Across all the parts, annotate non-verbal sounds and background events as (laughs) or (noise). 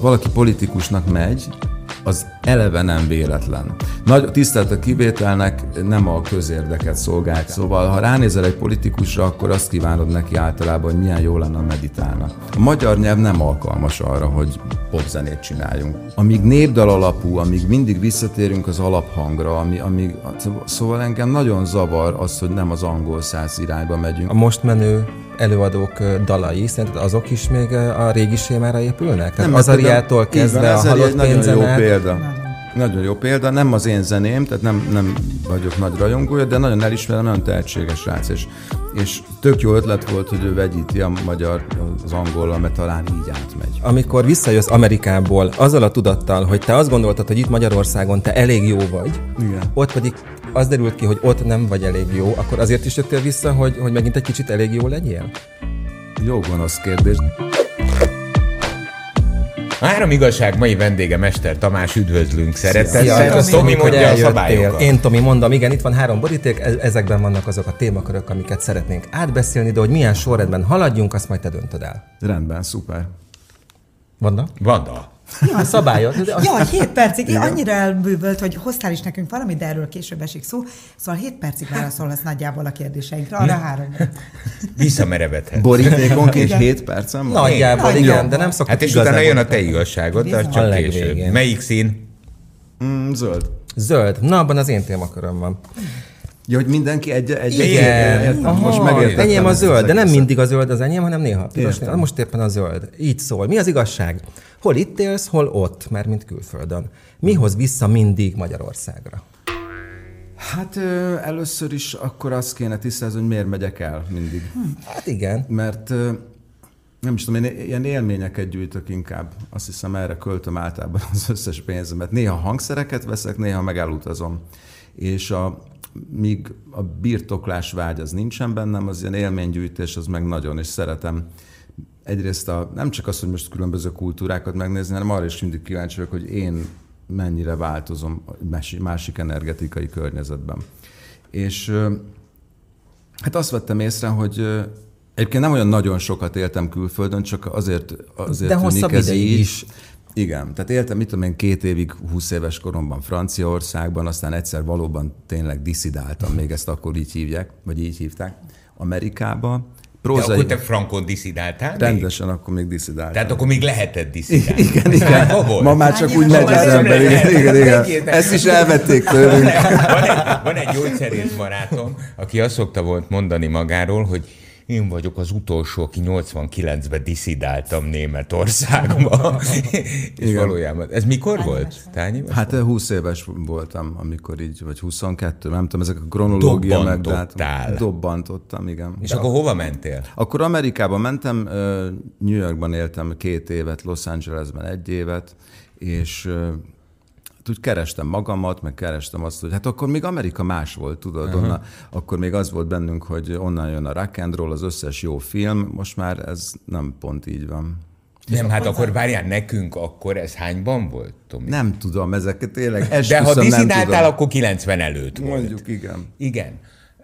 Valaki politikusnak megy, az eleve nem véletlen. Nagy tisztelt a kivételnek nem a közérdeket szolgált. Szóval, ha ránézel egy politikusra, akkor azt kívánod neki általában, hogy milyen jó lenne meditálna. A magyar nyelv nem alkalmas arra, hogy popzenét csináljunk. Amíg népdal alapú, amíg mindig visszatérünk az alaphangra, ami, amíg, szóval engem nagyon zavar az, hogy nem az angol száz irányba megyünk. A most menő előadók dalai, szerinted azok is még a régi sémára épülnek? Tehát az Ariától kezdve a halott nagyon jó példa. Nagyon jó példa, nem az én zeném, tehát nem, nem vagyok nagy rajongója, de nagyon elismerem, nagyon tehetséges srác, és, és tök jó ötlet volt, hogy ő vegyíti a magyar az angol, mert talán így átmegy. Amikor visszajössz Amerikából, azzal a tudattal, hogy te azt gondoltad, hogy itt Magyarországon te elég jó vagy, Igen. ott pedig az derült ki, hogy ott nem vagy elég jó, akkor azért is jöttél vissza, hogy, hogy megint egy kicsit elég jó legyél? Jó gonosz kérdés. A három igazság mai vendége Mester Tamás, üdvözlünk szeretettel. Tomi mondja a szabályokat. Én Tomi mondom, igen, itt van három boríték, e- ezekben vannak azok a témakörök, amiket szeretnénk átbeszélni, de hogy milyen sorrendben haladjunk, azt majd te döntöd el. Rendben, szuper. Vanda? Vanda. Ja, szabályot. Ja, 7 percig. Igen. Annyira elbűvölt, hogy hoztál is nekünk valamit, de erről később esik szó. Szóval 7 percig válaszolhatsz nagyjából a kérdéseinkre. Arra három. Visszamerevedhet. Borítékonként 7 percem van? Nagyjából, Nagy igen, de nem szoktuk Hát és utána jön a te igazságod, de az csak később. Melyik szín? Mm, zöld. Zöld. Na, abban az én témaköröm van. Ja, hogy mindenki egy, egy, Igen. egy, Aha, most megértettem. Enyém a zöld, de nem mindig a zöld az enyém, hanem néha piros. Most éppen a zöld. Így szól. Mi az igazság? Hol itt élsz, hol ott, mert mint külföldön. Mi hoz vissza mindig Magyarországra? Hát ö, először is akkor azt kéne tisztázni, hogy miért megyek el mindig. Hát igen. Mert ö, nem is tudom, én ilyen élményeket gyűjtök inkább. Azt hiszem, erre költöm általában az összes pénzemet. Néha hangszereket veszek, néha meg elutazom. És a, míg a birtoklás vágy az nincsen bennem, az ilyen élménygyűjtés az meg nagyon, és szeretem egyrészt a, nem csak az, hogy most különböző kultúrákat megnézni, hanem arra is mindig kíváncsi vagyok, hogy én mennyire változom másik energetikai környezetben. És hát azt vettem észre, hogy egyébként nem olyan nagyon sokat éltem külföldön, csak azért, azért De hosszabb ez így. is. Igen, tehát éltem, mit tudom én, két évig, 20 éves koromban Franciaországban, aztán egyszer valóban tényleg diszidáltam, még ezt akkor így hívják, vagy így hívták, Amerikába, Prózai... De akkor te frankon diszidáltál? Rendesen, még? akkor még diszidáltál. Tehát akkor még lehetett diszidálni. Igen, igen. Ma már csak úgy megy az ember. Igen, igen, igen. Ezt is elvették tőlünk. Van egy, van egy gyógyszerész barátom, aki azt szokta volt mondani magáról, hogy én vagyok az utolsó, aki 89-ben diszidáltam Németországba. (laughs) és valójában, ez mikor Hány volt? Tányi hát 20 éves voltam, amikor így, vagy 22, nem tudom, ezek a kronológia meg. Dobbantottam, igen. És De akkor hova mentél? Akkor Amerikába mentem, New Yorkban éltem két évet, Los Angelesben egy évet, és úgy kerestem magamat, meg kerestem azt, hogy hát akkor még Amerika más volt, tudod, uh-huh. onnan, akkor még az volt bennünk, hogy onnan jön a rock and roll, az összes jó film, most már ez nem pont így van. Nem, hát akkor várjál, nekünk akkor ez hányban volt, Tomi? Nem tudom, ezeket tényleg De ha diszidáltál, akkor 90 előtt volt. Mondjuk, igen. Igen.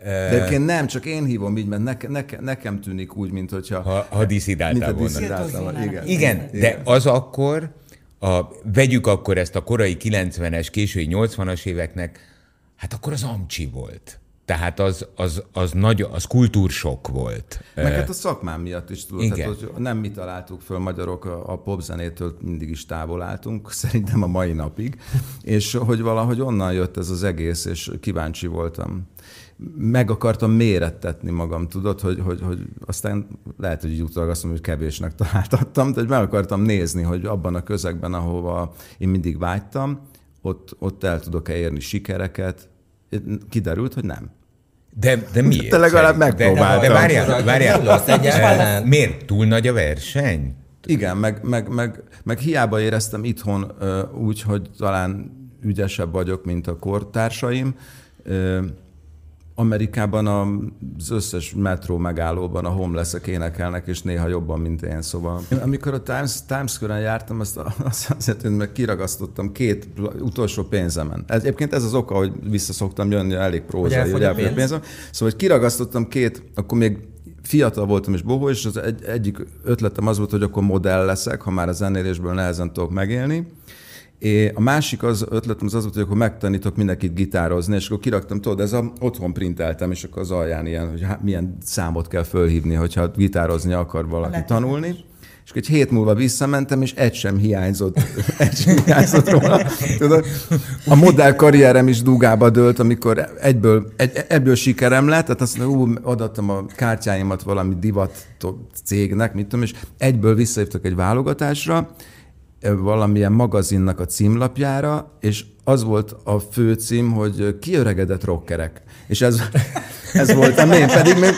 De egyébként nem, csak én hívom így, mert neke, neke, nekem tűnik úgy, mint hogyha... Ha, ha diszidáltál volna. Igen. Igen, igen, de az akkor a, vegyük akkor ezt a korai 90-es, késői 80-as éveknek, hát akkor az amcsi volt. Tehát az, az, az, nagy, az kultúrsok volt. Meg hát a szakmám miatt is tudod. Igen. Tehát, hogy nem mi találtuk föl magyarok, a popzenétől mindig is távol álltunk, (laughs) szerintem a mai napig, és hogy valahogy onnan jött ez az egész, és kíváncsi voltam meg akartam mérettetni magam, tudod, hogy, hogy, hogy aztán lehet, hogy utólag azt mondom, hogy kevésnek találtattam, de hogy meg akartam nézni, hogy abban a közegben, ahova én mindig vágytam, ott, ott el tudok-e érni sikereket. Kiderült, hogy nem. De, de miért? Te legalább megpróbáltam. De, de várjál, várjál. miért? Túl nagy a verseny? Igen, meg, meg, meg, meg hiába éreztem itthon úgy, hogy talán ügyesebb vagyok, mint a kortársaim, Amerikában az összes metró megállóban a homelessek énekelnek, és néha jobban, mint én, szóval. Amikor a Times, Times Square-en jártam, azt, azért, hogy meg kiragasztottam két utolsó pénzemen. Ez, egyébként ez az oka, hogy visszaszoktam jönni, elég prózai, hogy elfogy pénzem. Szóval, hogy kiragasztottam két, akkor még fiatal voltam és bohó, és az egy, egyik ötletem az volt, hogy akkor modell leszek, ha már a zenélésből nehezen tudok megélni. É, a másik az ötletem az az volt, hogy akkor megtanítok mindenkit gitározni, és akkor kiraktam, tudod, ez a, otthon printeltem, és akkor az alján ilyen, hogy hát milyen számot kell fölhívni, hogyha gitározni akar valaki tanulni és egy hét múlva visszamentem, és egy sem hiányzott, (laughs) egy sem hiányzott róla. Tudod, a modell karrierem is dugába dőlt, amikor egyből, egy, ebből sikerem lett, tehát azt mondom, ú, adattam a kártyáimat valami divat cégnek, mit tudom, és egyből visszahívtak egy válogatásra, valamilyen magazinnak a címlapjára, és az volt a főcím, hogy kiöregedett rockerek. És ez, ez voltam én, pedig még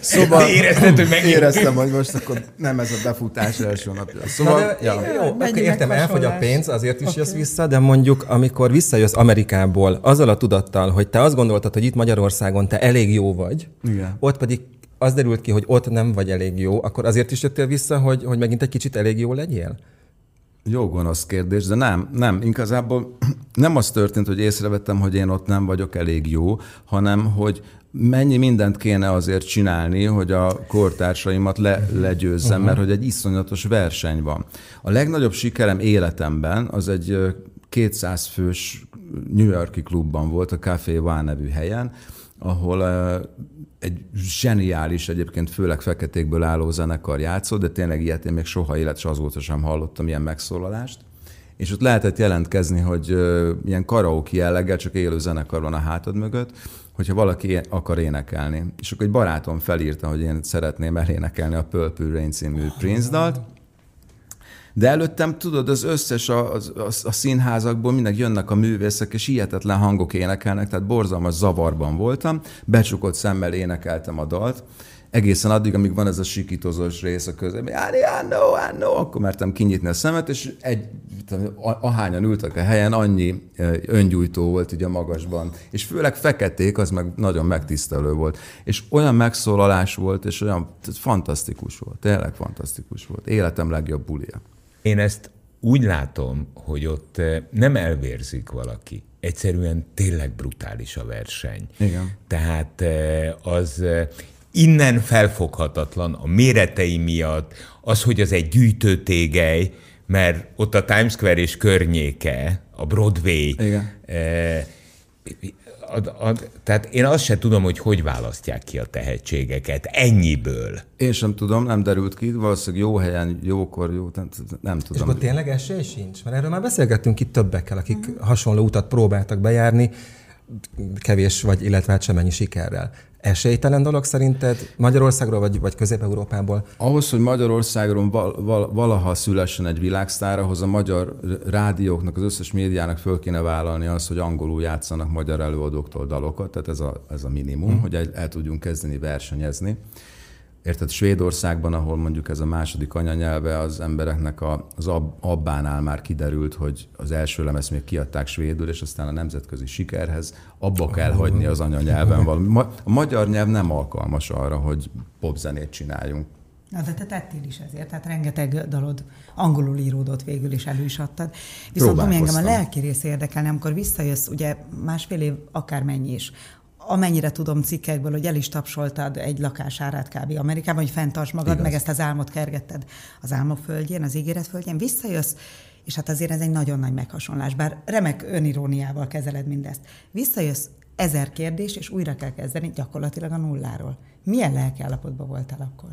Szóval Érezted, hogy megint... éreztem, hogy most akkor nem ez a befutás első napja. Szóval, de, ja. Jó, akkor értem, elfogy a pénz, azért is okay. jössz vissza, de mondjuk, amikor visszajössz Amerikából, azzal a tudattal, hogy te azt gondoltad, hogy itt Magyarországon te elég jó vagy, Igen. ott pedig az derült ki, hogy ott nem vagy elég jó, akkor azért is jöttél vissza, hogy, hogy megint egy kicsit elég jó legyél? Jó gonosz kérdés, de nem, nem. Igazából (clears throat) nem az történt, hogy észrevettem, hogy én ott nem vagyok elég jó, hanem hogy mennyi mindent kéne azért csinálni, hogy a kortársaimat le, legyőzzem, uh-huh. mert hogy egy iszonyatos verseny van. A legnagyobb sikerem életemben az egy 200 fős New Yorki klubban volt, a Café One nevű helyen, ahol egy zseniális, egyébként főleg feketékből álló zenekar játszott, de tényleg ilyet én még soha élet, azóta sem hallottam ilyen megszólalást. És ott lehetett jelentkezni, hogy ilyen karaoke jelleggel, csak élő zenekar van a hátad mögött, hogyha valaki akar énekelni. És akkor egy barátom felírta, hogy én szeretném elénekelni a Purple Rain című Prince dalt, de előttem, tudod, az összes a, a, a, a színházakból mindig jönnek a művészek, és hihetetlen hangok énekelnek, tehát borzalmas zavarban voltam, becsukott szemmel énekeltem a dalt, egészen addig, amíg van ez a sikítozós rész a közben, I know, I know, akkor mertem kinyitni a szemet, és egy, ahányan ültek a helyen, annyi öngyújtó volt ugye a magasban, és főleg feketék, az meg nagyon megtisztelő volt. És olyan megszólalás volt, és olyan fantasztikus volt, tényleg fantasztikus volt. Életem legjobb bulia. Én ezt úgy látom, hogy ott nem elvérzik valaki. Egyszerűen tényleg brutális a verseny. Igen. Tehát az innen felfoghatatlan a méretei miatt, az, hogy az egy gyűjtőtégely, mert ott a Times Square és környéke, a Broadway. Igen. Eh, ad, ad, tehát én azt sem tudom, hogy hogy választják ki a tehetségeket ennyiből. Én sem tudom, nem derült ki, valószínűleg jó helyen, jókor, jó, nem, nem tudom. És akkor tényleg esély sincs? Mert erről már beszélgettünk itt többekkel, akik hasonló utat próbáltak bejárni, kevés vagy, illetve hát semennyi sikerrel esélytelen dolog szerinted Magyarországról vagy, vagy Közép-Európából? Ahhoz, hogy Magyarországról val, val, valaha szülessen egy világsztár, ahhoz a magyar rádióknak, az összes médiának föl kéne vállalni azt, hogy angolul játszanak magyar előadóktól dalokat, tehát ez a, ez a minimum, hmm. hogy el, el tudjunk kezdeni versenyezni. Érted, Svédországban, ahol mondjuk ez a második anyanyelve az embereknek a, az ab, abbánál már kiderült, hogy az első lemez még kiadták svédül, és aztán a nemzetközi sikerhez abba kell oh. hagyni az anyanyelven valami. A magyar nyelv nem alkalmas arra, hogy popzenét csináljunk. Na, de te tettél is ezért, tehát rengeteg dalod angolul íródott végül is elő is adtad. Viszont ami engem a lelki rész érdekelne, amikor visszajössz, ugye másfél év akármennyi is, amennyire tudom cikkekből, hogy el is tapsoltad egy lakás árát kb. Amerikában, hogy fenntarts magad, Igaz. meg ezt az álmot kergetted az álmok földjén, az ígéret földjén, visszajössz, és hát azért ez egy nagyon nagy meghasonlás, bár remek öniróniával kezeled mindezt. Visszajössz, ezer kérdés, és újra kell kezdeni gyakorlatilag a nulláról. Milyen lelkiállapotban voltál akkor?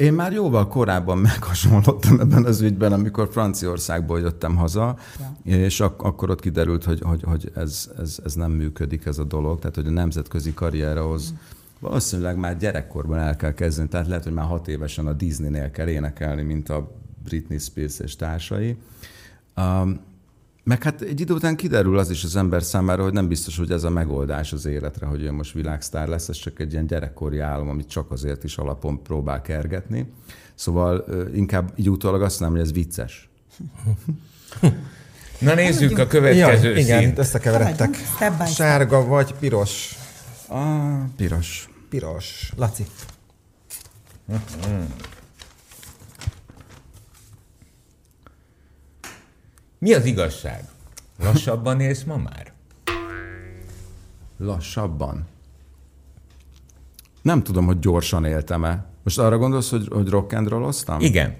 Én már jóval korábban (laughs) meghasonlottam ebben az ügyben, amikor Franciaországból jöttem haza, ja. és ak- akkor ott kiderült, hogy, hogy, hogy ez, ez, ez nem működik ez a dolog, tehát hogy a nemzetközi karrierhoz mm. valószínűleg már gyerekkorban el kell kezdeni, tehát lehet, hogy már hat évesen a Disney-nél kell énekelni, mint a Britney Spears és társai. Um, meg hát egy idő után kiderül az is az ember számára, hogy nem biztos, hogy ez a megoldás az életre, hogy ő most világsztár lesz, ez csak egy ilyen gyerekkori álom, amit csak azért is alapon próbál kergetni. Szóval inkább így utólag azt mondom, hogy ez vicces. (laughs) Na nézzük a következő ja, Igen, itt összekeveredtek. Sárga vagy piros? Ah, piros. Piros. Laci. Mi az igazság? Lassabban élsz ma már? Lassabban? Nem tudom, hogy gyorsan éltem-e. Most arra gondolsz, hogy, hogy rock and roll Igen.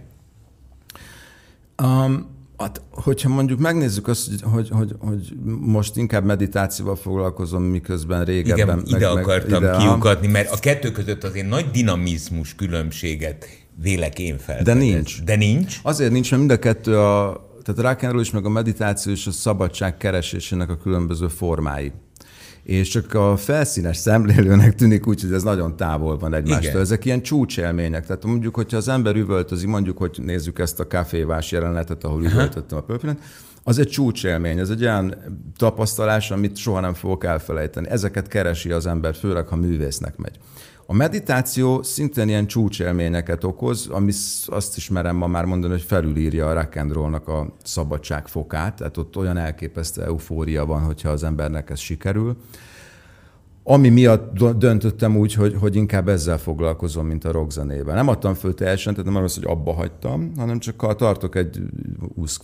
Um, hát, hogyha mondjuk megnézzük azt, hogy, hogy, hogy, hogy most inkább meditációval foglalkozom, miközben régebben... Igen, ide meg, akartam ide, kiukatni, mert a kettő között azért nagy dinamizmus különbséget vélek én fel. De nincs. De nincs? Azért nincs, mert mind a kettő a, tehát a rock is, meg a meditáció és a szabadság keresésének a különböző formái és csak a felszínes szemlélőnek tűnik úgy, hogy ez nagyon távol van egymástól. Igen. Ezek ilyen csúcsélmények. Tehát mondjuk, hogyha az ember üvöltözi, mondjuk, hogy nézzük ezt a kávévás jelenetet, ahol üvöltöttem a pölpilent, az egy csúcsélmény, ez egy olyan tapasztalás, amit soha nem fogok elfelejteni. Ezeket keresi az ember, főleg ha művésznek megy. A meditáció szintén ilyen csúcsélményeket okoz, ami azt is merem ma már mondani, hogy felülírja a rock and a szabadságfokát, tehát ott olyan elképesztő eufória van, hogyha az embernek ez sikerül. Ami miatt döntöttem úgy, hogy, hogy inkább ezzel foglalkozom, mint a rockzenével. Nem adtam föl teljesen, tehát nem az, hogy abba hagytam, hanem csak tartok egy 20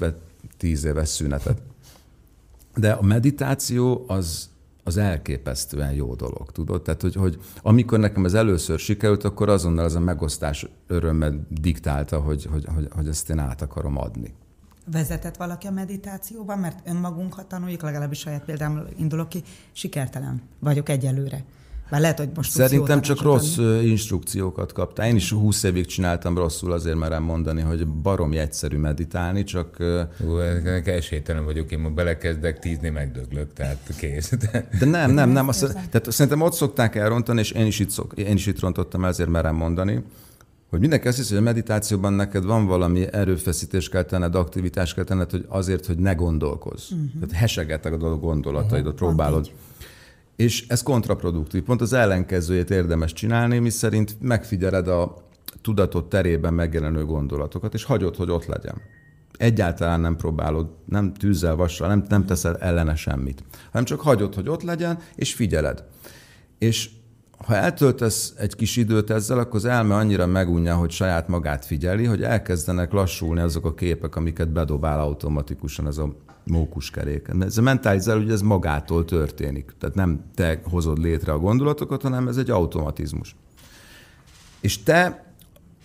tíz éves szünetet. De a meditáció az, az elképesztően jó dolog, tudod? Tehát, hogy, hogy amikor nekem ez először sikerült, akkor azonnal az a megosztás örömmel diktálta, hogy, hogy, hogy, hogy ezt én át akarom adni. Vezetett valaki a meditációban, mert önmagunkat tanuljuk, legalábbis saját példámmal indulok ki, sikertelen vagyok egyelőre. Bár lehet, hogy most Szerintem csak rossz adni. instrukciókat kaptál. Én is 20 évig csináltam rosszul, azért merem mondani, hogy barom egyszerű meditálni, csak... Hú, esélytelen vagyok, én ma belekezdek, tízni megdöglök, tehát kész. De nem, nem, nem. Azt, tehát szerintem ott szokták elrontani, és én is itt, szok, én is itt rontottam, ezért merem mondani, hogy mindenki azt hiszi, hogy a meditációban neked van valami erőfeszítés kell tenned, aktivitás kell tenned, hogy azért, hogy ne gondolkozz. Uh-huh. Tehát hesegetek a gondolataidat, uh-huh. próbálod. És ez kontraproduktív. Pont az ellenkezőjét érdemes csinálni, mi szerint megfigyeled a tudatot terében megjelenő gondolatokat, és hagyod, hogy ott legyen. Egyáltalán nem próbálod, nem tűzzel vasra, nem, nem teszel ellene semmit, hanem csak hagyod, hogy ott legyen, és figyeled. És ha eltöltesz egy kis időt ezzel, akkor az elme annyira megunja, hogy saját magát figyeli, hogy elkezdenek lassulni azok a képek, amiket bedobál automatikusan ez a mókuskerék. Ez a mentális zár, hogy ez magától történik. Tehát nem te hozod létre a gondolatokat, hanem ez egy automatizmus. És te,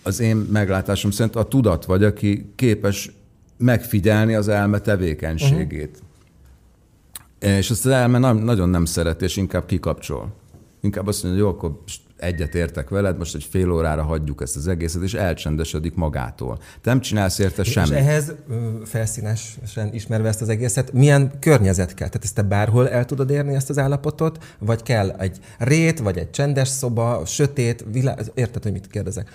az én meglátásom szerint a tudat vagy, aki képes megfigyelni az elme tevékenységét. Uh-huh. És azt az elme nagyon nem szeret, és inkább kikapcsol. Inkább azt mondja, hogy jó, akkor egyet értek veled, most egy fél órára hagyjuk ezt az egészet, és elcsendesedik magától. Te nem csinálsz érte semmit. És ehhez felszínesen ismerve ezt az egészet, milyen környezet kell? Tehát ezt te bárhol el tudod érni ezt az állapotot, vagy kell egy rét, vagy egy csendes szoba, sötét, világ... Érted, hogy mit kérdezek?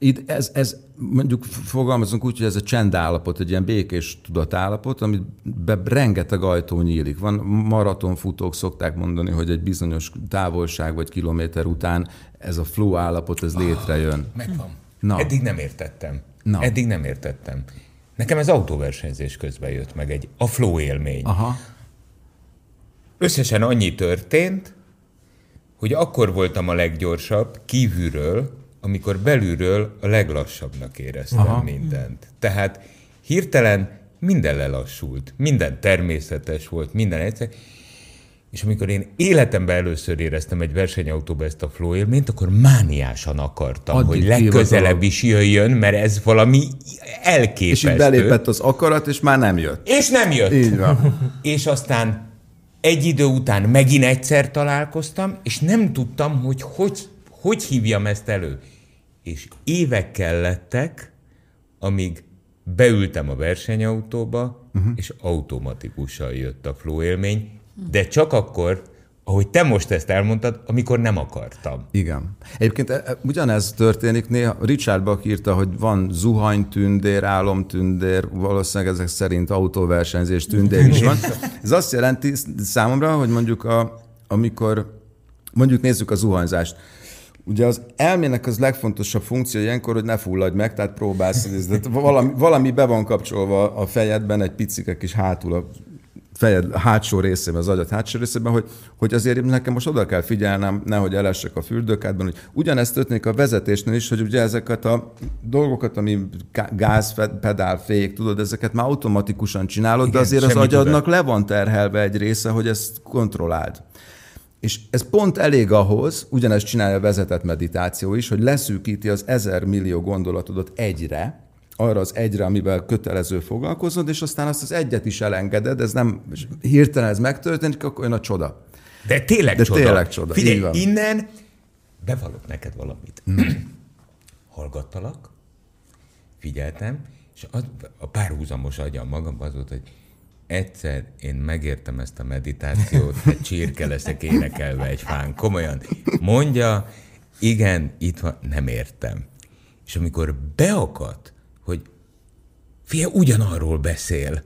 Itt ez, ez, mondjuk fogalmazunk úgy, hogy ez a csendállapot, egy ilyen békés tudatállapot, amiben rengeteg ajtó nyílik. Van maratonfutók szokták mondani, hogy egy bizonyos távolság vagy kilométer után ez a flow állapot, ez létrejön. Oh, megvan. Na. Eddig nem értettem. Na. Eddig nem értettem. Nekem ez autóversenyzés közben jött meg, egy a flow élmény. Aha. Összesen annyi történt, hogy akkor voltam a leggyorsabb kívülről, amikor belülről a leglassabbnak éreztem Aha. mindent. Tehát hirtelen minden lelassult, minden természetes volt, minden egyszer. És amikor én életemben először éreztem egy versenyautóba ezt a flow élményt, akkor mániásan akartam, Addig hogy legközelebb is jöjjön, mert ez valami elképesztő. És így belépett az akarat, és már nem jött. És nem jött. Így van. (laughs) és aztán egy idő után megint egyszer találkoztam, és nem tudtam, hogy hogy hogy hívjam ezt elő? És évek kellettek, amíg beültem a versenyautóba, uh-huh. és automatikusan jött a flow élmény, de csak akkor, ahogy te most ezt elmondtad, amikor nem akartam. Igen. Egyébként e, e, ugyanez történik néha. Richard Bach írta, hogy van zuhanytündér, álomtündér, valószínűleg ezek szerint autóversenyzés tündér is van. Ez azt jelenti számomra, hogy mondjuk a, amikor mondjuk nézzük a zuhanyzást. Ugye az elmének az legfontosabb funkció ilyenkor, hogy ne fulladj meg, tehát próbálsz, de valami, valami be van kapcsolva a fejedben, egy picike kis hátul a fejed hátsó részében, az agyat hátsó részében, hogy, hogy azért nekem most oda kell figyelnem, nehogy elessek a fürdőkádban, hogy ugyanezt történik a vezetésnél is, hogy ugye ezeket a dolgokat, ami gáz, pedál, fék, tudod, ezeket már automatikusan csinálod, Igen, de azért az agyadnak le van terhelve egy része, hogy ezt kontrolláld. És ez pont elég ahhoz, ugyanezt csinálja a vezetett meditáció is, hogy leszűkíti az ezer millió gondolatodat egyre, arra az egyre, amivel kötelező foglalkozod, és aztán azt az egyet is elengeded, ez nem hirtelen ez megtörténik, akkor jön a csoda. De tényleg De csoda. tényleg csoda. Figyelj, innen bevallok neked valamit. Hmm. (clears throat) Hallgattalak, figyeltem, és az, a párhuzamos agyam magam az volt, hogy egyszer én megértem ezt a meditációt, hogy csirke leszek énekelve egy fán. Komolyan. Mondja, igen, itt van, nem értem. És amikor beakadt, hogy fia, ugyanarról beszél,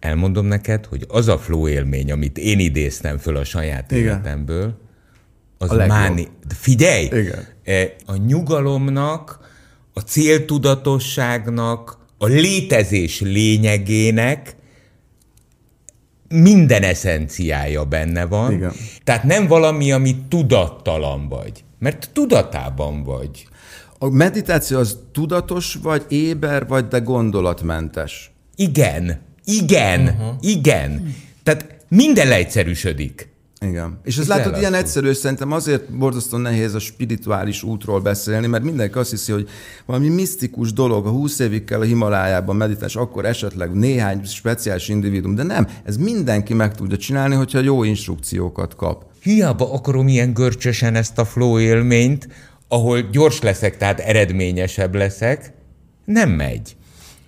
elmondom neked, hogy az a flow élmény, amit én idéztem föl a saját Igen. életemből, az a máni... Figyelj! Igen. E, a nyugalomnak, a céltudatosságnak, a létezés lényegének minden eszenciája benne van. Igen. Tehát nem valami, ami tudattalan vagy. Mert tudatában vagy. A meditáció az tudatos, vagy éber, vagy de gondolatmentes? Igen. Igen. Uh-huh. Igen. Tehát minden leegyszerűsödik. Igen. És ez látod, ilyen egyszerű, szerintem azért borzasztóan nehéz a spirituális útról beszélni, mert mindenki azt hiszi, hogy valami misztikus dolog, a 20 évig kell a Himalájában meditálni, akkor esetleg néhány speciális individuum, de nem, ez mindenki meg tudja csinálni, hogyha jó instrukciókat kap. Hiába akarom ilyen görcsösen ezt a flow élményt, ahol gyors leszek, tehát eredményesebb leszek, nem megy.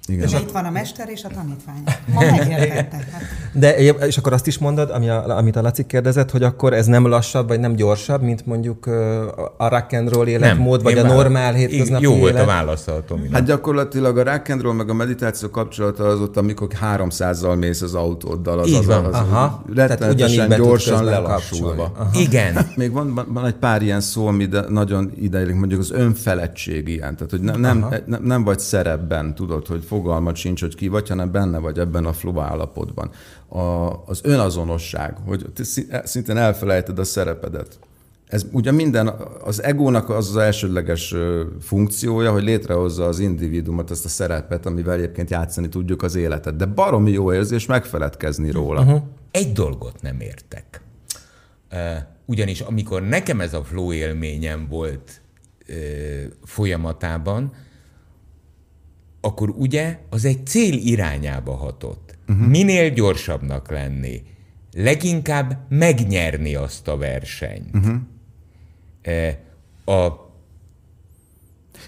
Igen. És itt van a mester és a tanítvány. (laughs) Ma megértettek. Hát. De, és akkor azt is mondod, ami a, amit a Laci kérdezett, hogy akkor ez nem lassabb, vagy nem gyorsabb, mint mondjuk a rock and roll életmód, nem, vagy a normál hétköznapi Jó élet? volt a válaszolatom. Hát gyakorlatilag a rock and roll meg a meditáció kapcsolata az ott, amikor 300-zal mész az autóddal. Az, Így az, van. az, az, Aha. rettenetesen gyorsan lelassulva. Igen. (laughs) Még van, van, van egy pár ilyen szó, ami de nagyon ideig, mondjuk az önfeledtség ilyen. Tehát, hogy nem, nem, nem, nem vagy szerepben, tudod, hogy fogalmat sincs, hogy ki vagy, hanem benne vagy ebben a flow állapotban. A, az önazonosság, hogy te szintén elfelejted a szerepedet. Ez ugye minden, az egónak az az elsődleges funkciója, hogy létrehozza az individumot, ezt a szerepet, amivel egyébként játszani tudjuk az életet. De baromi jó érzés megfeledkezni róla. Uh-huh. Egy dolgot nem értek. Ugyanis amikor nekem ez a flow élményem volt folyamatában, akkor ugye az egy cél irányába hatott. Uh-huh. Minél gyorsabbnak lenni. Leginkább megnyerni azt a versenyt. Uh-huh. A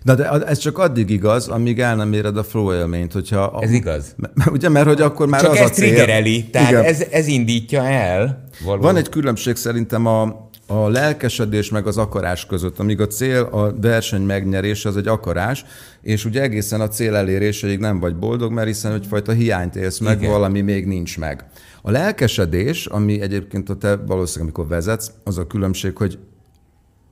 Na de ez csak addig igaz, amíg el nem éred a flow élményt, hogyha... A, ez igaz. Ugye, mert hogy akkor már csak az ez a cél... triggereli, tehát ez, ez indítja el. Való. Van egy különbség szerintem a, a lelkesedés meg az akarás között, amíg a cél, a verseny megnyerése az egy akarás, és ugye egészen a cél eléréséig nem vagy boldog, mert hiszen egyfajta hiányt élsz meg, Igen. valami még nincs meg. A lelkesedés, ami egyébként a te valószínűleg, amikor vezetsz, az a különbség, hogy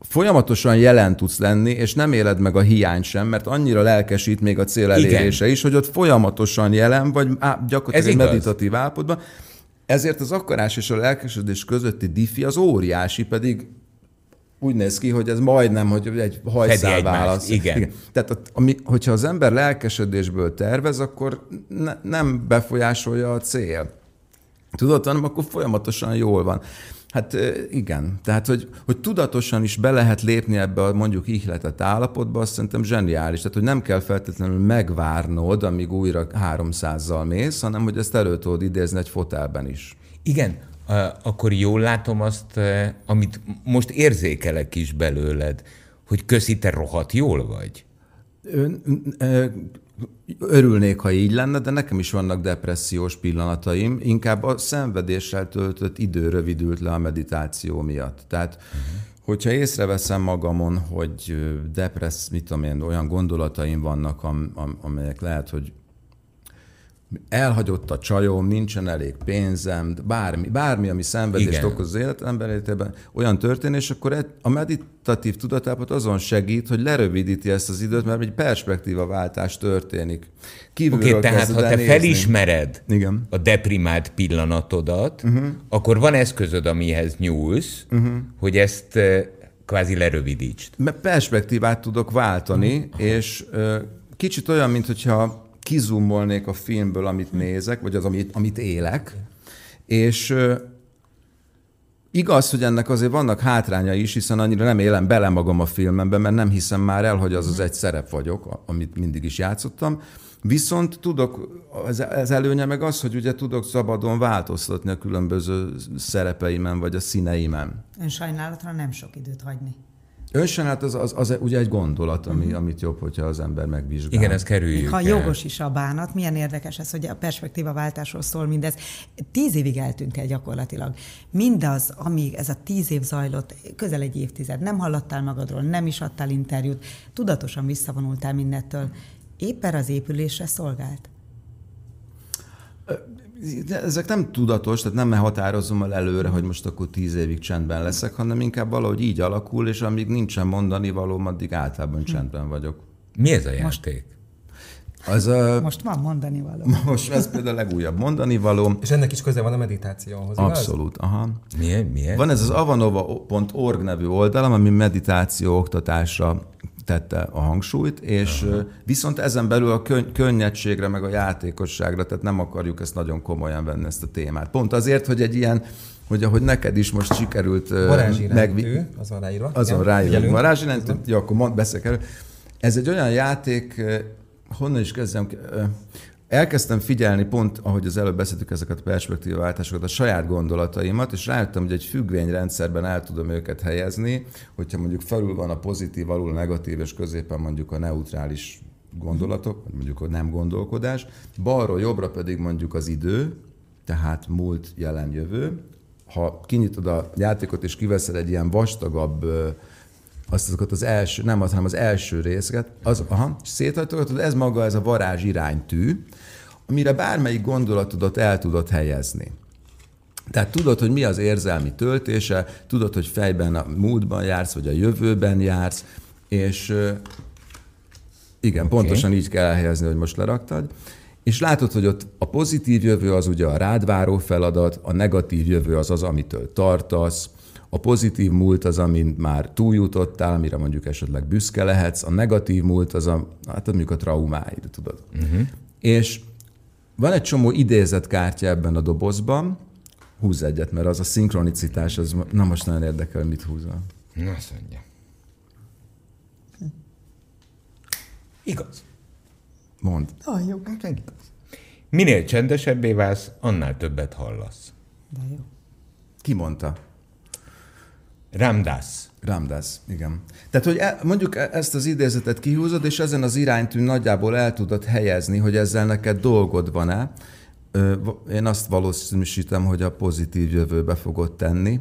folyamatosan jelen tudsz lenni, és nem éled meg a hiány sem, mert annyira lelkesít még a cél elérése Igen. is, hogy ott folyamatosan jelen vagy, á, gyakorlatilag egy meditatív állapotban. Ezért az akarás és a lelkesedés közötti diffi az óriási, pedig úgy néz ki, hogy ez majdnem, hogy egy hajszál válasz. Igen. Igen. Tehát, ami, hogyha az ember lelkesedésből tervez, akkor ne, nem befolyásolja a cél. Tudod, hanem akkor folyamatosan jól van. Hát igen, tehát hogy, hogy tudatosan is be lehet lépni ebbe a mondjuk ihletett állapotba, azt szerintem zseniális. Tehát, hogy nem kell feltétlenül megvárnod, amíg újra 300-zal mész, hanem hogy ezt elő tudod idézni egy fotelben is. Igen, akkor jól látom azt, amit most érzékelek is belőled, hogy köszi, te rohadt jól vagy. Örülnék, ha így lenne, de nekem is vannak depressziós pillanataim. Inkább a szenvedéssel töltött idő rövidült le a meditáció miatt. Tehát, uh-huh. hogyha észreveszem magamon, hogy depressz, mit tudom én, olyan gondolataim vannak, am, am, amelyek lehet, hogy elhagyott a csajom, nincsen elég pénzem, bármi, bármi ami szenvedést Igen. okoz az élet emberében, olyan történés, akkor a meditatív tudatápot azon segít, hogy lerövidíti ezt az időt, mert egy perspektíva váltás történik. Oké, okay, tehát ha te nézni. felismered Igen. a deprimált pillanatodat, uh-huh. akkor van eszközöd, amihez nyúlsz, uh-huh. hogy ezt kvázi lerövidítsd. Mert perspektívát tudok váltani, uh-huh. és kicsit olyan, mint hogyha kizumolnék a filmből, amit nézek, vagy az, amit, amit élek, és Igaz, hogy ennek azért vannak hátrányai is, hiszen annyira nem élem bele magam a filmemben, mert nem hiszem már el, hogy az az egy szerep vagyok, amit mindig is játszottam. Viszont tudok, ez előnye meg az, hogy ugye tudok szabadon változtatni a különböző szerepeimen, vagy a színeimen. Ön sajnálatra nem sok időt hagyni. Önsajnálat az, az, az ugye egy gondolat, ami, uh-huh. amit jobb, hogyha az ember megvizsgál. Igen, ez kerüljük Ha el. jogos is a bánat, milyen érdekes ez, hogy a perspektíva váltásról szól mindez. Tíz évig eltűnt el gyakorlatilag. Mindaz, amíg ez a tíz év zajlott, közel egy évtized, nem hallottál magadról, nem is adtál interjút, tudatosan visszavonultál mindettől. Éppen az épülésre szolgált? Ezek nem tudatos, tehát nem határozom el előre, hogy most akkor tíz évig csendben leszek, hanem inkább valahogy így alakul, és amíg nincsen mondani való, addig általában hm. csendben vagyok. Mi ez a játék? Az a, most van mondani való. Most ez például a legújabb mondani való. És ennek is köze van a meditációhoz, Abszolút, igaz? aha. Milyen, milyen? Van ez az avanova.org nevű oldalam, ami meditáció oktatásra tette a hangsúlyt, és Aha. viszont ezen belül a könny- könnyedségre, meg a játékosságra, tehát nem akarjuk ezt nagyon komolyan venni, ezt a témát. Pont azért, hogy egy ilyen hogy ahogy neked is most sikerült megvi... az van ráírva. Az van ráírva. Varázsiránytű, jó, akkor mond, beszélek erről. Ez egy olyan játék, honnan is kezdjem, elkezdtem figyelni pont, ahogy az előbb beszéltük ezeket a perspektívaváltásokat, a saját gondolataimat, és rájöttem, hogy egy függvényrendszerben el tudom őket helyezni, hogyha mondjuk felül van a pozitív, alul a negatív, és középen mondjuk a neutrális gondolatok, mondjuk a nem gondolkodás, balról jobbra pedig mondjuk az idő, tehát múlt, jelen, jövő. Ha kinyitod a játékot és kiveszed egy ilyen vastagabb azt azokat az első, nem az, hanem az első részeket, az, aha, széthajtogatod, ez maga ez a varázs iránytű, amire bármelyik gondolatodat el tudod helyezni. Tehát tudod, hogy mi az érzelmi töltése, tudod, hogy fejben a múltban jársz, vagy a jövőben jársz, és igen, okay. pontosan így kell elhelyezni, hogy most leraktad. És látod, hogy ott a pozitív jövő az ugye a rád váró feladat, a negatív jövő az az, amitől tartasz, a pozitív múlt az, amin már túljutottál, amire mondjuk esetleg büszke lehetsz, a negatív múlt az a, hát mondjuk a traumáid, tudod. Uh-huh. És van egy csomó idézett kártya ebben a dobozban, húz egyet, mert az a szinkronicitás, az na most nagyon érdekel, mit húzol. Na, azt mondja. Igaz. Mond. Ah, jó. Hát igaz. Minél csendesebbé válsz, annál többet hallasz. De jó. Ki mondta? Ramdas. Ramdas, igen. Tehát, hogy e, mondjuk e, ezt az idézetet kihúzod, és ezen az iránytűn nagyjából el tudod helyezni, hogy ezzel neked dolgod van-e. Én azt valószínűsítem, hogy a pozitív jövőbe fogod tenni,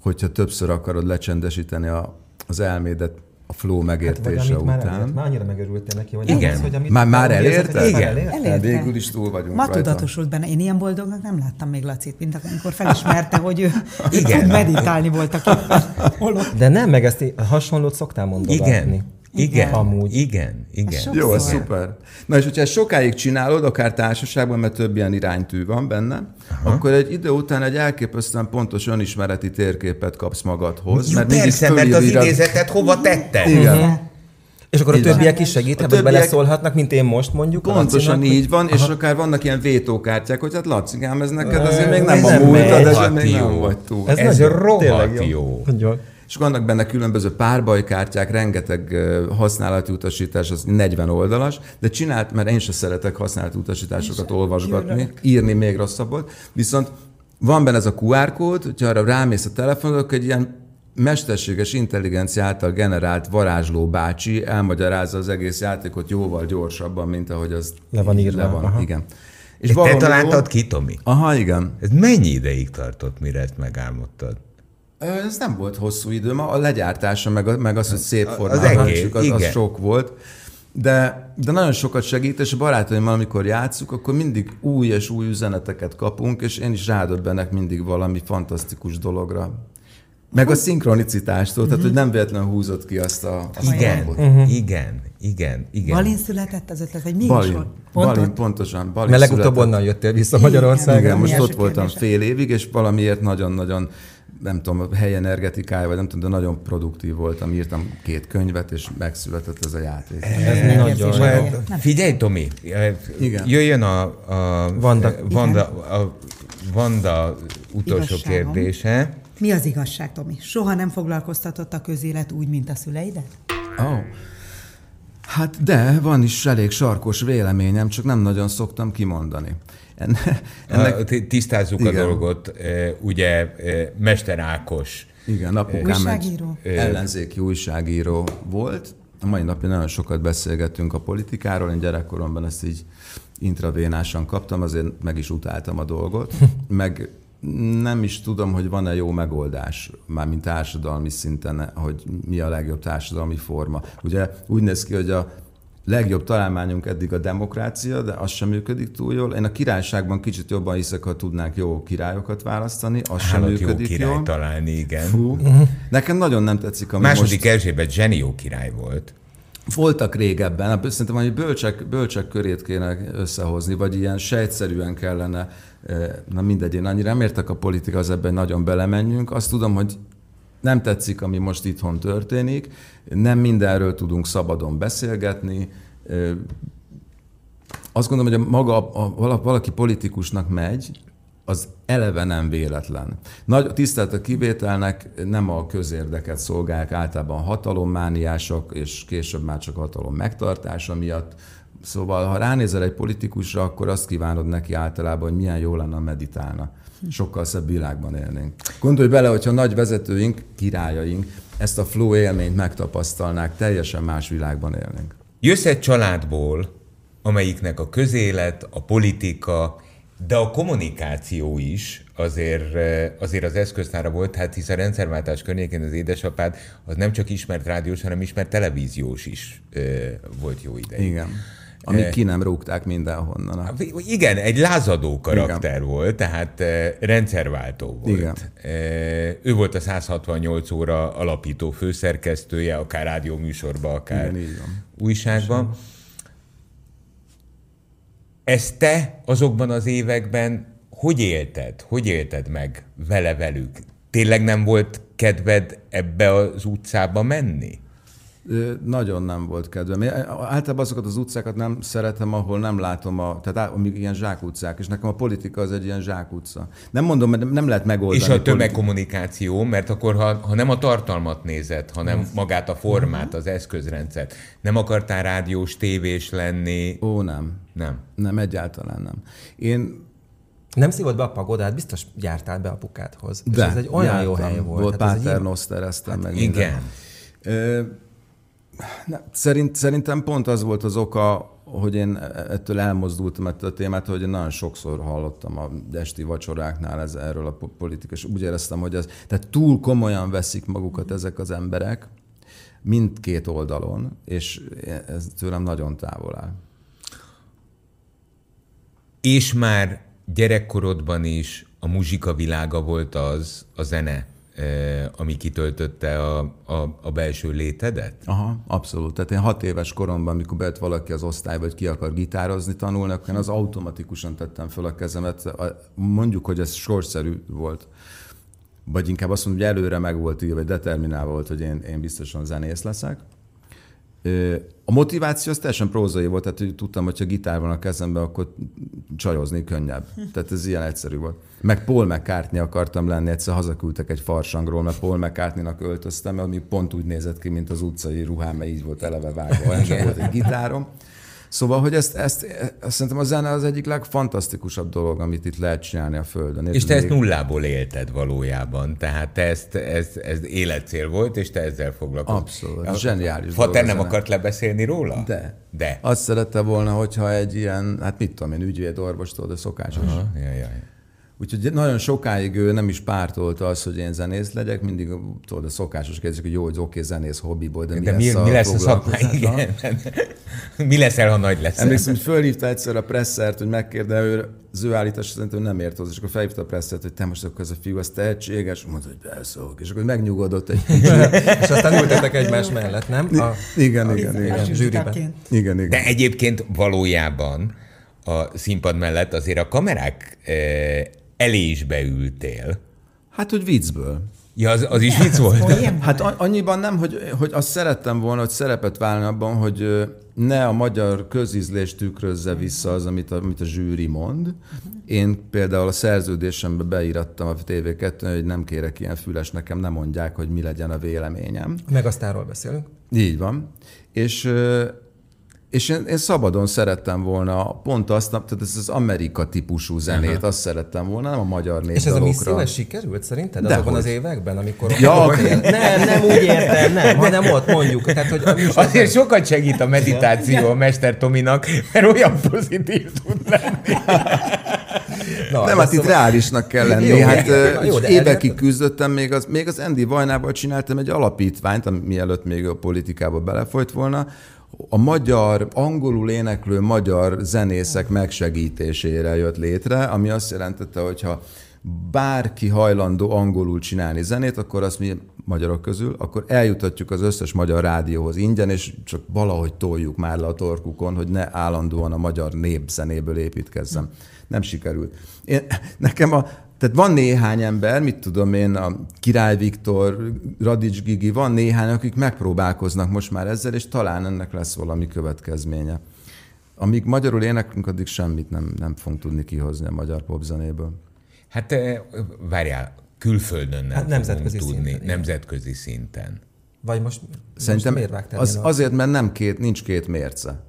hogyha többször akarod lecsendesíteni a, az elmédet a flow megértése hát, után. Már, már annyira megörültél neki, hogy Igen. Az, hogy amit már, már elérte? Igen. Elérte. elérte. Végül is túl vagyunk Ma rajta. tudatosult benne. Én ilyen boldognak nem láttam még Lacit, mint amikor felismerte, hogy ő (laughs) Igen. tud meditálni volt a De nem, meg ezt hasonlót szoktál mondani. Igen. Igen, amúgy. Igen, igen. Jó, ez szuper. Na és hogyha ezt sokáig csinálod, akár társaságban, mert több ilyen iránytű van benne, Aha. akkor egy idő után egy elképesztően pontos önismereti térképet kapsz magadhoz. Mert persze, mert az idézetet hova tetted? Igen. Uh-huh. És akkor a többiek is segíthetnek, többiek... beleszólhatnak, mint én most mondjuk. Pontosan így van, és Aha. akár vannak ilyen vétókártyák, hogy hát Lacikám, ez neked azért még nem a múltad, ez még nem vagy túl. Ez, ez rohadt jó. jó és vannak benne különböző párbajkártyák, rengeteg használati utasítás, az 40 oldalas, de csinált, mert én sem szeretek használati utasításokat olvasgatni, írni még rosszabbat, viszont van benne ez a QR kód, hogyha arra rámész a telefonod, akkor egy ilyen mesterséges intelligencia által generált varázsló bácsi elmagyarázza az egész játékot jóval gyorsabban, mint ahogy az le van írva. Le van, Aha. igen. És te találtad ki, Tomi? Aha, igen. Ez mennyi ideig tartott, mire ezt megálmodtad? Ez nem volt hosszú idő, ma a legyártása, meg, meg az, hogy szép formában az, az, az sok volt. De, de nagyon sokat segít, és a barátaimmal, amikor játszuk, akkor mindig új és új üzeneteket kapunk, és én is rádöbbenek mindig valami fantasztikus dologra. Meg a szinkronicitástól, uh-huh. tehát hogy nem véletlenül húzott ki azt a... Azt igen, uh-huh. igen, igen, igen. Balin született az ötlet, vagy mi Balin, is volt? Balin, pontosan. Balin Mert legutóbb onnan jöttél vissza Magyarországra. Igen, most ott voltam fél évig, és valamiért nagyon-nagyon nem tudom, hely energetikája, vagy nem tudom, de nagyon produktív voltam. Írtam két könyvet, és megszületett ez a játék. Ez ez nagyon Figyelj, Tomi, Igen. jöjjön a, a Vanda, Vanda, a Vanda utolsó Igazságom. kérdése. Mi az igazság, Tomi? Soha nem foglalkoztatott a közélet úgy, mint a szüleidet? Oh. Hát de, van is elég sarkos véleményem, csak nem nagyon szoktam kimondani. Enne, (laughs) ennek... Tisztázzuk Igen. a dolgot. Ugye Mester Ákos. Igen, apukám újságíró. egy ellenzéki újságíró volt. A mai napja nagyon sokat beszélgettünk a politikáról. Én gyerekkoromban ezt így intravénásan kaptam, azért meg is utáltam a dolgot. (laughs) Meg nem is tudom, hogy van-e jó megoldás, mármint társadalmi szinten, hogy mi a legjobb társadalmi forma. Ugye úgy néz ki, hogy a legjobb találmányunk eddig a demokrácia, de az sem működik túl jól. Én a királyságban kicsit jobban hiszek, ha tudnánk jó királyokat választani, az sem működik jó király jól. találni, igen. Fú. Nekem nagyon nem tetszik, ami Második most... Erzsébet zsenió király volt. Voltak régebben, hát szerintem hogy bölcsek, bölcsek körét kéne összehozni, vagy ilyen sejtszerűen kellene, eh, na mindegy, én annyira nem értek a politika, az ebben nagyon belemenjünk. Azt tudom, hogy nem tetszik, ami most itthon történik, nem mindenről tudunk szabadon beszélgetni. Azt gondolom, hogy a maga, a, valaki politikusnak megy, az eleve nem véletlen. Nagy tisztelt a kivételnek nem a közérdeket szolgálják, általában hatalommániások, és később már csak hatalom megtartása miatt. Szóval, ha ránézel egy politikusra, akkor azt kívánod neki általában, hogy milyen jó lenne meditálna sokkal szebb világban élnénk. Gondolj bele, hogyha nagy vezetőink, királyaink ezt a flow élményt megtapasztalnák, teljesen más világban élnénk. Jössz egy családból, amelyiknek a közélet, a politika, de a kommunikáció is azért, eh, azért az eszköztára volt, hát hisz a rendszerváltás környékén az édesapád az nem csak ismert rádiós, hanem ismert televíziós is ö, eh, volt jó ideig. Igen. Amíg eh, ki nem rúgták mindenhonnan. Hát, igen, egy lázadó karakter Igen. volt, tehát eh, rendszerváltó volt. Igen. Eh, ő volt a 168 óra alapító főszerkesztője, akár rádióműsorban, akár Igen, újságban. Ezt te azokban az években hogy élted? Hogy élted meg vele velük? Tényleg nem volt kedved ebbe az utcába menni? Nagyon nem volt kedvem. Én általában azokat az utcákat nem szeretem, ahol nem látom, a, tehát amíg ilyen zsákutcák, és nekem a politika az egy ilyen zsákutca. Nem mondom, mert nem lehet megoldani. És a tömegkommunikáció, mert akkor ha, ha nem a tartalmat nézed, hanem magát a formát, az eszközrendszert, nem akartál rádiós, tévés lenni? Ó, nem. Nem. Nem, egyáltalán nem. Én nem szívott be a pagodát, biztos gyártál be apukádhoz. De, és ez egy olyan jártam. jó hely volt. Volt hát Paternostereztem hát meg Igen. Minden. Nem, szerint, szerintem pont az volt az oka, hogy én ettől elmozdultam ettől a témát, hogy én nagyon sokszor hallottam a esti vacsoráknál ez, erről a politikus. Úgy éreztem, hogy ez, tehát túl komolyan veszik magukat ezek az emberek, mindkét oldalon, és ez tőlem nagyon távol áll. És már gyerekkorodban is a muzsika világa volt az, a zene ami kitöltötte a, a, a belső létedet? Aha, abszolút. Tehát én hat éves koromban, amikor bejött valaki az osztályba, hogy ki akar gitározni, tanulni, akkor én az automatikusan tettem fel a kezemet. Mondjuk, hogy ez sorszerű volt. Vagy inkább azt mondom, hogy előre meg volt írva, vagy determinálva volt, hogy én, én biztosan zenész leszek. A motiváció az teljesen prózai volt, tehát hogy tudtam, hogy ha gitár van a kezemben, akkor csajozni könnyebb. Tehát ez ilyen egyszerű volt. Meg Paul McCartney akartam lenni, egyszer hazaküldtek egy farsangról, mert Paul McCartney-nak öltöztem, ami pont úgy nézett ki, mint az utcai ruhám, mert így volt eleve vágva, olyan volt egy gitárom. Szóval, hogy ezt, ezt, ezt szerintem a zene az egyik legfantasztikusabb dolog, amit itt lehet csinálni a Földön. És te ezt nullából élted valójában, tehát te ezt, ez, ez életcél volt, és te ezzel foglalkozol. Abszolút, a, zseniális Fater nem akart lebeszélni róla? De. De. Azt szerette volna, hogyha egy ilyen, hát mit tudom én, ügyvéd, orvostól, de szokásos. Aha, ja, ja. Úgyhogy nagyon sokáig ő nem is pártolta azt, hogy én zenész legyek, mindig tudod, a szokásos kérdés, hogy jó, hogy oké, zenész hobbiból, de, de mi, mi, lesz, mi lesz a szakmá? (laughs) Igen. mi leszel, ha nagy lesz? Emlékszem, hogy fölhívta egyszer a presszert, hogy megkérde, ő, az ő állítás szerintem nem ért hozzá, és akkor felhívta a presszert, hogy te most akkor ez a fiú, az tehetséges, mondta, hogy beszélok, és akkor megnyugodott egy (laughs) És aztán ültetek egymás mellett, nem? A, igen, igen, igen. Zsűriben. Igen, igen. De egyébként valójában a színpad mellett azért a kamerák elé is beültél. Hát, hogy viccből. Ja, az, az is vicc volt? Hát annyiban nem, hogy, hogy azt szerettem volna, hogy szerepet válni abban, hogy ne a magyar közízlés tükrözze vissza az, amit a, amit a zsűri mond. Én például a szerződésembe beírattam a TV2, hogy nem kérek ilyen füles, nekem nem mondják, hogy mi legyen a véleményem. Meg aztánról beszélünk. Így van. És és én, én szabadon szerettem volna pont azt, tehát ez az Amerika típusú zenét, Aha. azt szerettem volna, nem a magyar népdalokra. És ez a misszió, ez sikerült szerinted De azokban hogy? az években, amikor... Ja, (laughs) nem, nem úgy értem, nem, hanem ott mondjuk. Tehát, hogy Azért sokat segít a meditáció a Mester Tominak, mert olyan pozitív tud lenni. Na, nem, hát itt szóval... reálisnak kell lenni. Jó, hát jó, de évekig el... küzdöttem, még az, még az Andy Vajnával csináltam egy alapítványt, mielőtt még a politikába belefolyt volna, a magyar, angolul éneklő magyar zenészek megsegítésére jött létre, ami azt jelentette, hogyha bárki hajlandó angolul csinálni zenét, akkor azt mi magyarok közül, akkor eljutatjuk az összes magyar rádióhoz ingyen, és csak valahogy toljuk már le a torkukon, hogy ne állandóan a magyar népzenéből építkezzem. Nem sikerült. Én, nekem a, tehát van néhány ember, mit tudom én, a Király Viktor, Radics Gigi, van néhány, akik megpróbálkoznak most már ezzel, és talán ennek lesz valami következménye. Amíg magyarul éneklünk, addig semmit nem, nem fogunk tudni kihozni a magyar popzenéből. Hát várjál, külföldön nem hát nemzetközi tudni, szinten, nemzetközi szinten. Vagy most, Szerintem most miért az, azért, mert nem két, nincs két mérce.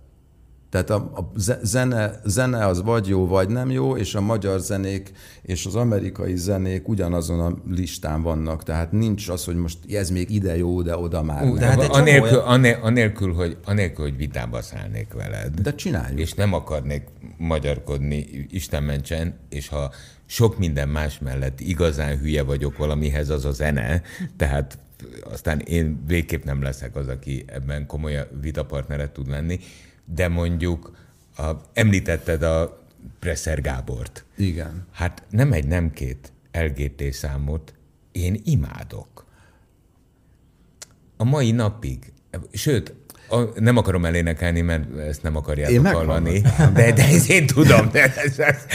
Tehát a, a zene, zene az vagy jó, vagy nem jó, és a magyar zenék és az amerikai zenék ugyanazon a listán vannak. Tehát nincs az, hogy most ez még ide jó, de oda már uh, nem. Hát anélkül, olyan... anélkül, hogy, anélkül, hogy vitába szállnék veled. De csináljuk. És nem akarnék magyarkodni, Isten mentsen, és ha sok minden más mellett igazán hülye vagyok valamihez, az a zene, tehát aztán én végképp nem leszek az, aki ebben komoly vitapartneret tud lenni, de mondjuk a, említetted a Presser Gábort. Igen. Hát nem egy, nem két LGT számot én imádok. A mai napig. Sőt, a, nem akarom elénekelni, mert ezt nem akarjátok én hallani. De, de ezt én tudom. De ez, ez.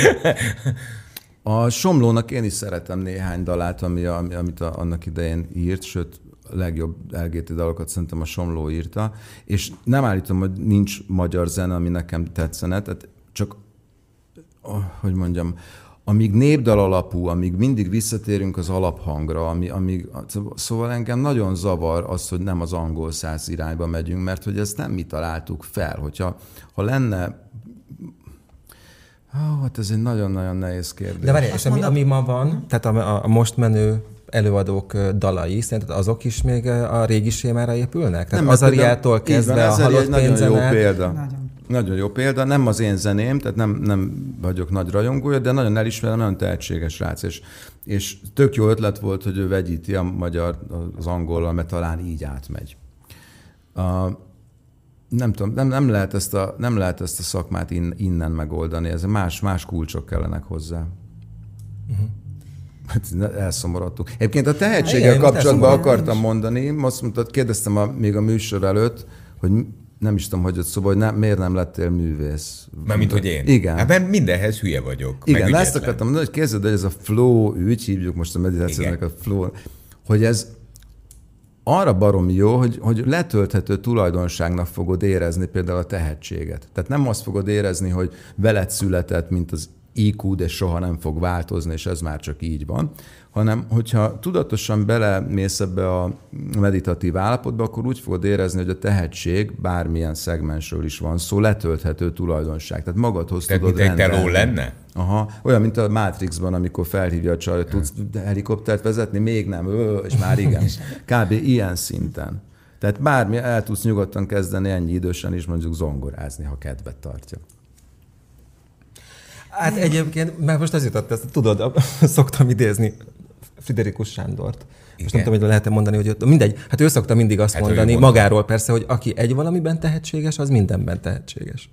A Somlónak én is szeretem néhány dalát, ami, ami, amit a, annak idején írt, sőt, legjobb LGT dalokat szerintem a Somló írta, és nem állítom, hogy nincs magyar zene, ami nekem tetszene, tehát csak, oh, hogy mondjam, amíg népdal alapú, amíg mindig visszatérünk az alaphangra, ami, amíg, szóval engem nagyon zavar az, hogy nem az angol száz irányba megyünk, mert hogy ezt nem mi találtuk fel. Hogyha ha lenne Oh, hát ez egy nagyon-nagyon nehéz kérdés. De várj, és ami, ami ma van, tehát a, a most menő előadók dalai, szerinted azok is még a régi sémára épülnek? Tehát nem, Azariától kezdve van, a halott nagyon jó példa. Nagyon. nagyon jó példa. Nem az én zeném, tehát nem, nem vagyok nagy rajongója, de nagyon elismerem, nagyon tehetséges rác. És, és tök jó ötlet volt, hogy ő vegyíti a magyar az angol, mert talán így átmegy. A, nem tudom, nem, nem, lehet ezt a, nem lehet ezt a szakmát in, innen megoldani, ez más, más kulcsok kellenek hozzá. Uh-huh. Hát elszomorodtunk. Egyébként a tehetséggel kapcsolatban akartam mondani, azt mondtad, kérdeztem a, még a műsor előtt, hogy nem is tudom, hogy ott szóval, hogy nem, miért nem lettél művész. mint hogy én? Igen. Hát mert mindenhez hülye vagyok. Igen, ezt akartam mondani, hogy kezded, hogy ez a flow, úgy hívjuk most a meditációnak a flow, hogy ez arra barom jó, hogy, hogy letölthető tulajdonságnak fogod érezni például a tehetséget. Tehát nem azt fogod érezni, hogy veled született, mint az IQ, de soha nem fog változni, és ez már csak így van, hanem hogyha tudatosan belemész ebbe a meditatív állapotba, akkor úgy fogod érezni, hogy a tehetség bármilyen szegmensről is van szó, letölthető tulajdonság. Tehát magadhoz Tehát tudod mint egy lenne? Aha, olyan, mint a Matrixban, amikor felhívja a csaj, hogy tudsz helikoptert vezetni, még nem, ö, és már igen. (laughs) Kb. ilyen szinten. Tehát bármi, el tudsz nyugodtan kezdeni ennyi idősen is mondjuk zongorázni, ha kedvet tartja. Hát egyébként, mert most ez jutott, ezt tudod, (laughs) szoktam idézni Friderikus Sándort. Igen. Most nem tudom, hogy lehet-e mondani, hogy mindegy. Hát ő szokta mindig azt hát mondani magáról persze, hogy aki egy valamiben tehetséges, az mindenben tehetséges.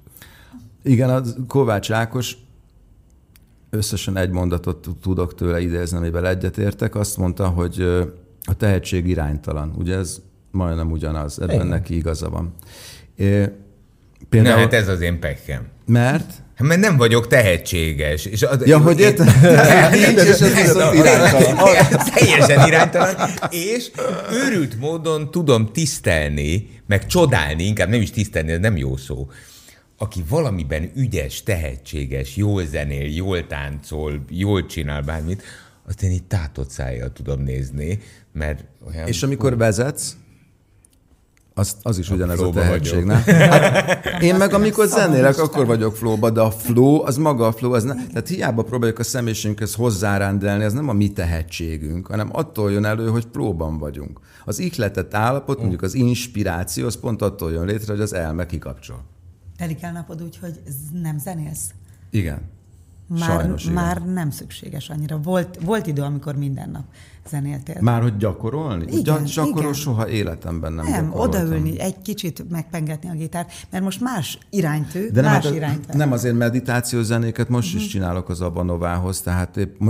Igen, a Kovács Ákos összesen egy mondatot tudok tőle idézni, amivel egyetértek. Azt mondta, hogy a tehetség iránytalan. Ugye ez majdnem ugyanaz, ebben Igen. neki igaza van. Például... Na hát ez az én pekkem. Mert? Hát mert nem vagyok tehetséges. És az, ja, hogy érted? Teljesen iránytalan. És őrült módon tudom tisztelni, meg csodálni, inkább nem is tisztelni, ez nem jó szó, aki valamiben ügyes, tehetséges, jól zenél, jól táncol, jól csinál bármit, azt én így tátott szájjal tudom nézni, mert olyan... És amikor vezetsz, az, az is a ugyanez a tehetség, ne? Hát én meg amikor zenélek, akkor vagyok flóba, de a flow, az maga a flow, az ne, tehát hiába próbáljuk a személyiségünkhöz hozzárendelni, ez nem a mi tehetségünk, hanem attól jön elő, hogy flóban vagyunk. Az ihletett állapot, mondjuk az inspiráció, az pont attól jön létre, hogy az elme kikapcsol. Telik el napod úgy, hogy nem zenélsz? Igen. Már, Sajnos, már nem szükséges annyira. Volt, volt idő, amikor minden nap zenéltél. Már hogy gyakorolni? Igen, Gyakorol igen. soha életemben nem Nem, odaülni, egy kicsit megpengetni a gitárt, mert most más iránytű, De nem, más hát, iránytű. Nem azért meditációs zenéket most uh-huh. is mhm. csinálok az Abanovához, tehát épp,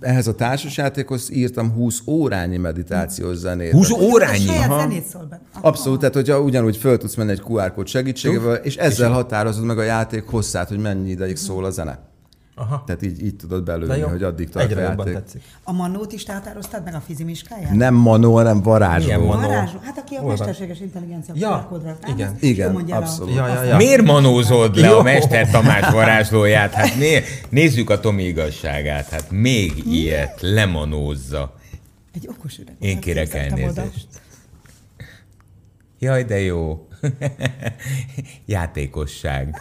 ehhez a társasjátékhoz írtam 20 órányi meditációs zenét. 20 órányi? A zenét szól be. Abszolút, tehát hogyha ugyanúgy föl tudsz menni egy QR kód segítségével, és ezzel határozod meg a játék hosszát, hogy mennyi ideig szól a zene. Aha. Tehát így, így tudod belőni, hogy addig tart Egyre a játék. Tetszik. A Manót is te határoztad meg a fizimiskáját? Nem Manó, hanem varázsló. Milyen Manó? Varázsló. Hát aki a Hol mesterséges intelligencia ja, kódra. Igen, igen abszolút. Ja, ja, ja. Miért manózod le a Mester Tamás (laughs) varázslóját? Hát né, nézzük a Tomi igazságát. Hát még ilyet lemanózza. Egy okos üreg. Én kérek elnézést. Jaj, de jó. (laughs) Játékosság.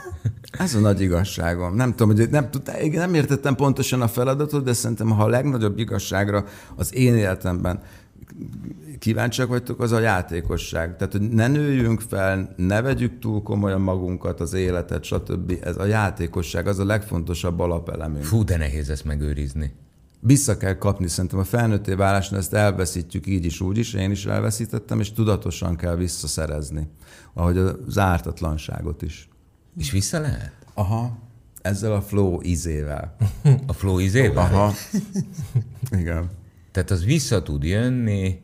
Ez a nagy igazságom. Nem tudom, hogy nem, nem értettem pontosan a feladatot, de szerintem, ha a legnagyobb igazságra az én életemben kíváncsiak vagytok, az a játékosság. Tehát, hogy ne nőjünk fel, ne vegyük túl komolyan magunkat, az életet, stb. Ez a játékosság, az a legfontosabb alapelemünk. Fú, de nehéz ezt megőrizni. Vissza kell kapni, szerintem a felnőtté válásnál ezt elveszítjük így is, úgy is, én is elveszítettem, és tudatosan kell visszaszerezni, ahogy az ártatlanságot is. És vissza lehet? Aha. Ezzel a flow izével. (laughs) A flow izével? Aha. Igen. Tehát az vissza tud jönni,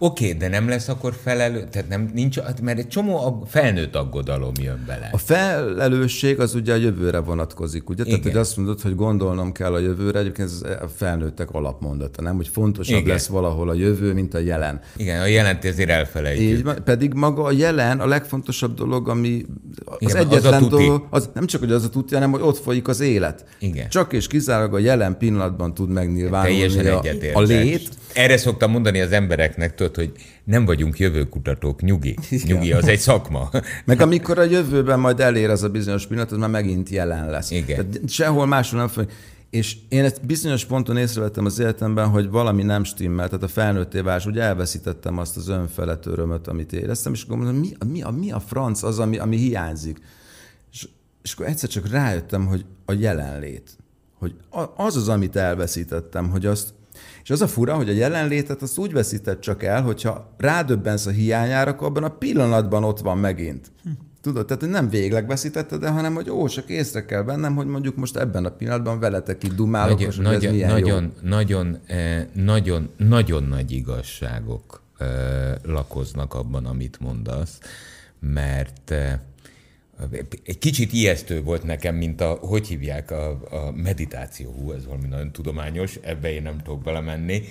Oké, okay, de nem lesz akkor felelő, tehát nem, nincs, hát mert egy csomó a felnőtt aggodalom jön bele. A felelősség az ugye a jövőre vonatkozik, ugye? Igen. Tehát, hogy azt mondod, hogy gondolnom kell a jövőre, egyébként ez a felnőttek alapmondata, nem? Hogy fontosabb Igen. lesz valahol a jövő, mint a jelen. Igen, a jelent ezért elfelejtjük. Így, pedig maga a jelen a legfontosabb dolog, ami az Igen, egyetlen az dolog, az nem csak, hogy az a tudja, hanem, hogy ott folyik az élet. Igen. Csak és kizárólag a jelen pillanatban tud megnyilvánulni a, a lét. Erre szoktam mondani az embereknek, tudod, hogy nem vagyunk jövőkutatók, nyugi. Nyugi, az egy szakma. Meg amikor a jövőben majd elér az a bizonyos pillanat, az már megint jelen lesz. Igen. Tehát sehol máshol nem fog. És én ezt bizonyos ponton észrevettem az életemben, hogy valami nem stimmel, tehát a felnőtté válás, ugye elveszítettem azt az önfelett örömöt, amit éreztem, és akkor mondom, mi, mi, a, mi a franc az, ami, ami hiányzik? És, és akkor egyszer csak rájöttem, hogy a jelenlét. Hogy az az, amit elveszítettem, hogy azt és az a fura, hogy a jelenlétet azt úgy veszített csak el, hogyha rádöbbensz a hiányára, akkor abban a pillanatban ott van megint. Hm. Tudod, tehát hogy nem végleg veszítetted el, hanem hogy ó, csak észre kell vennem, hogy mondjuk most ebben a pillanatban veletek itt dumálok, nagyon, és nagyon, ez milyen nagyon, jó. Nagyon, eh, nagyon, nagyon nagy igazságok eh, lakoznak abban, amit mondasz, mert eh, egy kicsit ijesztő volt nekem, mint a, hogy hívják, a, a meditáció. Hú, ez valami nagyon tudományos, ebbe én nem tudok belemenni.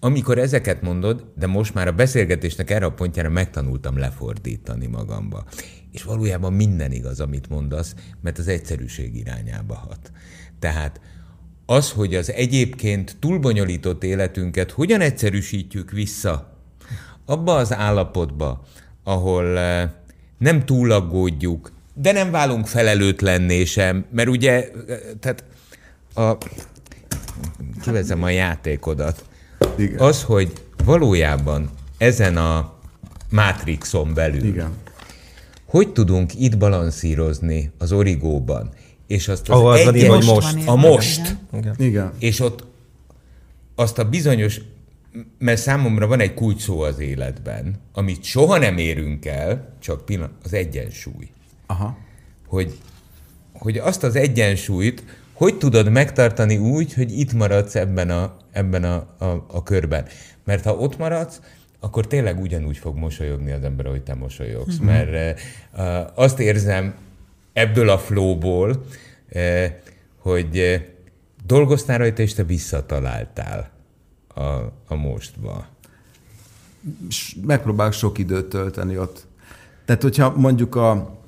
Amikor ezeket mondod, de most már a beszélgetésnek erre a pontjára megtanultam lefordítani magamba. És valójában minden igaz, amit mondasz, mert az egyszerűség irányába hat. Tehát az, hogy az egyébként túlbonyolított életünket hogyan egyszerűsítjük vissza abba az állapotba, ahol nem túlaggódjuk, de nem válunk felelőtlenné sem, mert ugye, tehát a, kivezem a játékodat. Igen. Az, hogy valójában ezen a mátrixon belül, Igen. hogy tudunk itt balanszírozni az origóban, és azt az, az egy, hogy most. A most. Igen. Igen. És ott azt a bizonyos mert számomra van egy kulcs szó az életben, amit soha nem érünk el, csak pillanat, az egyensúly. Aha. Hogy, hogy azt az egyensúlyt hogy tudod megtartani úgy, hogy itt maradsz ebben a, ebben a, a, a körben. Mert ha ott maradsz, akkor tényleg ugyanúgy fog mosolyogni az ember, ahogy te mosolyogsz. Mm-hmm. Mert uh, azt érzem ebből a flowból, uh, hogy uh, dolgoztál rajta, és te visszataláltál a, a mostba. Megpróbálok sok időt tölteni ott. Tehát, hogyha mondjuk a,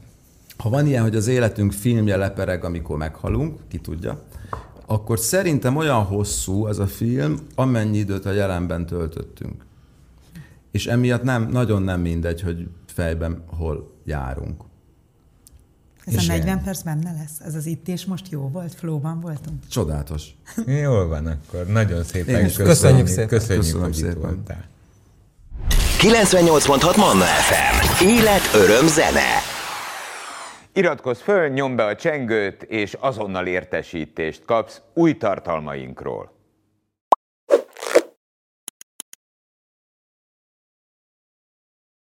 ha van ilyen, hogy az életünk filmje lepereg, amikor meghalunk, ki tudja, akkor szerintem olyan hosszú az a film, amennyi időt a jelenben töltöttünk. És emiatt nem, nagyon nem mindegy, hogy fejben hol járunk. Ez és a 40 ilyen. perc benne lesz? Ez az itt és most jó volt? Flóban voltunk? Csodálatos. Jól van akkor. Nagyon szépen Én köszönjük. Köszönjük szépen. Köszönjük, Köszönjük hogy szépen. itt voltál. 98.6 Manna FM. Élet, öröm, zene. Iratkozz föl, nyomd be a csengőt, és azonnal értesítést kapsz új tartalmainkról.